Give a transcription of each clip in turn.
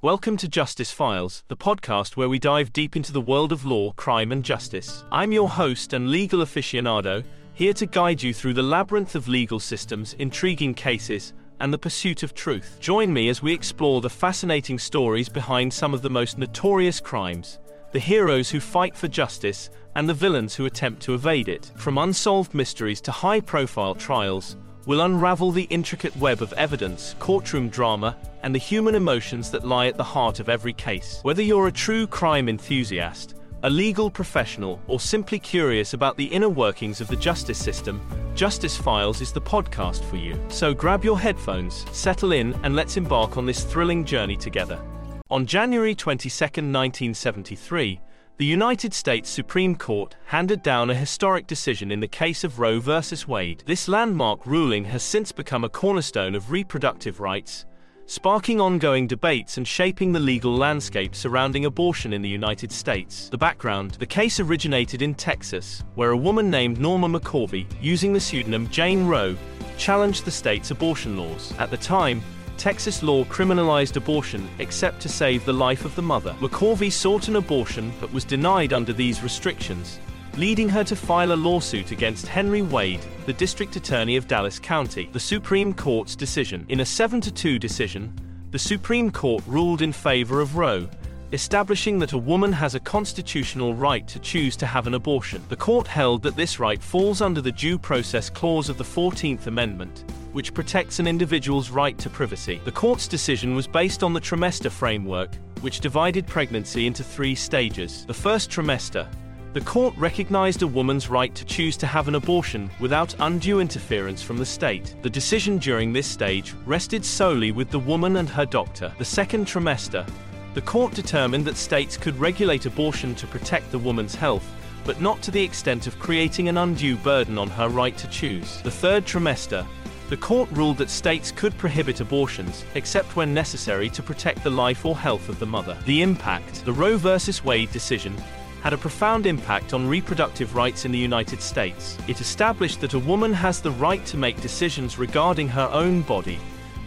Welcome to Justice Files, the podcast where we dive deep into the world of law, crime, and justice. I'm your host and legal aficionado, here to guide you through the labyrinth of legal systems, intriguing cases, and the pursuit of truth. Join me as we explore the fascinating stories behind some of the most notorious crimes, the heroes who fight for justice, and the villains who attempt to evade it. From unsolved mysteries to high profile trials, we'll unravel the intricate web of evidence, courtroom drama, and the human emotions that lie at the heart of every case. Whether you're a true crime enthusiast, a legal professional, or simply curious about the inner workings of the justice system, Justice Files is the podcast for you. So grab your headphones, settle in, and let's embark on this thrilling journey together. On January 22, 1973, the United States Supreme Court handed down a historic decision in the case of Roe v. Wade. This landmark ruling has since become a cornerstone of reproductive rights, sparking ongoing debates and shaping the legal landscape surrounding abortion in the United States. The background the case originated in Texas, where a woman named Norma McCorvey, using the pseudonym Jane Roe, challenged the state's abortion laws. At the time, Texas law criminalized abortion except to save the life of the mother. McCorvey sought an abortion but was denied under these restrictions, leading her to file a lawsuit against Henry Wade, the district attorney of Dallas County. The Supreme Court's decision. In a 7 2 decision, the Supreme Court ruled in favor of Roe, establishing that a woman has a constitutional right to choose to have an abortion. The court held that this right falls under the Due Process Clause of the 14th Amendment, which protects an individual's right to privacy. The court's decision was based on the trimester framework, which divided pregnancy into three stages. The first trimester, the court recognized a woman's right to choose to have an abortion without undue interference from the state. The decision during this stage rested solely with the woman and her doctor. The second trimester, the court determined that states could regulate abortion to protect the woman's health, but not to the extent of creating an undue burden on her right to choose. The third trimester, the court ruled that states could prohibit abortions, except when necessary to protect the life or health of the mother. The impact, the Roe v. Wade decision, had a profound impact on reproductive rights in the United States. It established that a woman has the right to make decisions regarding her own body,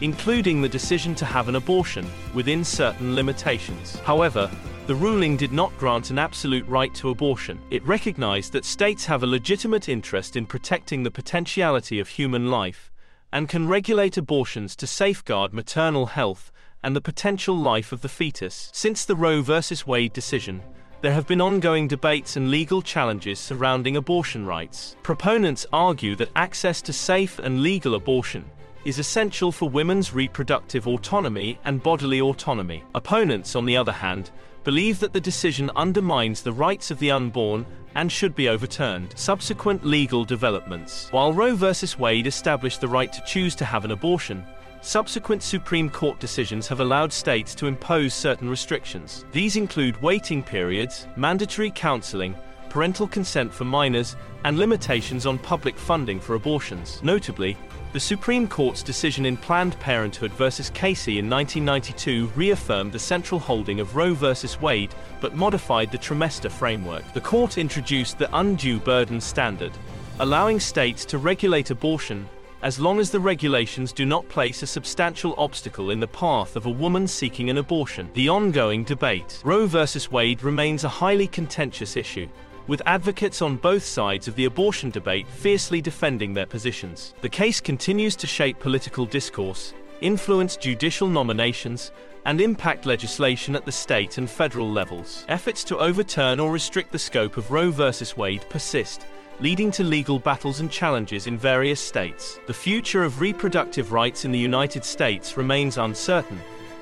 including the decision to have an abortion, within certain limitations. However, the ruling did not grant an absolute right to abortion. It recognized that states have a legitimate interest in protecting the potentiality of human life and can regulate abortions to safeguard maternal health and the potential life of the fetus. Since the Roe v. Wade decision, there have been ongoing debates and legal challenges surrounding abortion rights. Proponents argue that access to safe and legal abortion is essential for women's reproductive autonomy and bodily autonomy. Opponents, on the other hand, believe that the decision undermines the rights of the unborn and should be overturned. Subsequent legal developments. While Roe v. Wade established the right to choose to have an abortion, Subsequent Supreme Court decisions have allowed states to impose certain restrictions. These include waiting periods, mandatory counseling, parental consent for minors, and limitations on public funding for abortions. Notably, the Supreme Court's decision in Planned Parenthood v. Casey in 1992 reaffirmed the central holding of Roe v. Wade but modified the trimester framework. The court introduced the undue burden standard, allowing states to regulate abortion as long as the regulations do not place a substantial obstacle in the path of a woman seeking an abortion. The ongoing debate. Roe v. Wade remains a highly contentious issue, with advocates on both sides of the abortion debate fiercely defending their positions. The case continues to shape political discourse, influence judicial nominations, and impact legislation at the state and federal levels. Efforts to overturn or restrict the scope of Roe v. Wade persist, leading to legal battles and challenges in various states. The future of reproductive rights in the United States remains uncertain,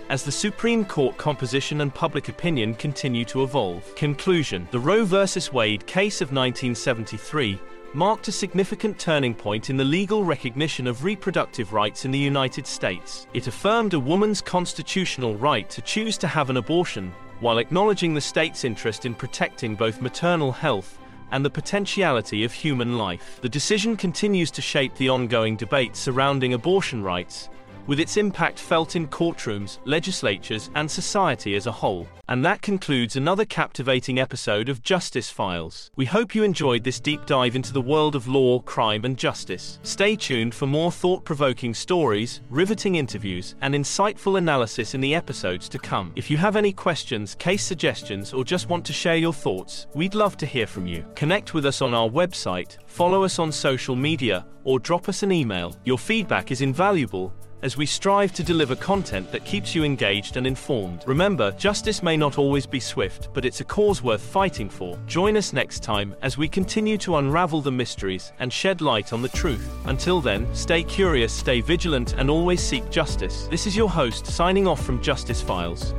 as the Supreme Court composition and public opinion continue to evolve. Conclusion The Roe v. Wade case of 1973 marked a significant turning point in the legal recognition of reproductive rights in the United States. It affirmed a woman's constitutional right to choose to have an abortion, while acknowledging the state's interest in protecting both maternal health and the potentiality of human life. The decision continues to shape the ongoing debate surrounding abortion rights, with its impact felt in courtrooms, legislatures, and society as a whole. And that concludes another captivating episode of Justice Files. We hope you enjoyed this deep dive into the world of law, crime, and justice. Stay tuned for more thought provoking stories, riveting interviews, and insightful analysis in the episodes to come. If you have any questions, case suggestions, or just want to share your thoughts, we'd love to hear from you. Connect with us on our website, follow us on social media, or drop us an email. Your feedback is invaluable as we strive to deliver content that keeps you engaged and informed. Remember, justice may not always be swift, but it's a cause worth fighting for. Join us next time as we continue to unravel the mysteries and shed light on the truth. Until then, stay curious, stay vigilant, and always seek justice. This is your host signing off from Justice Files.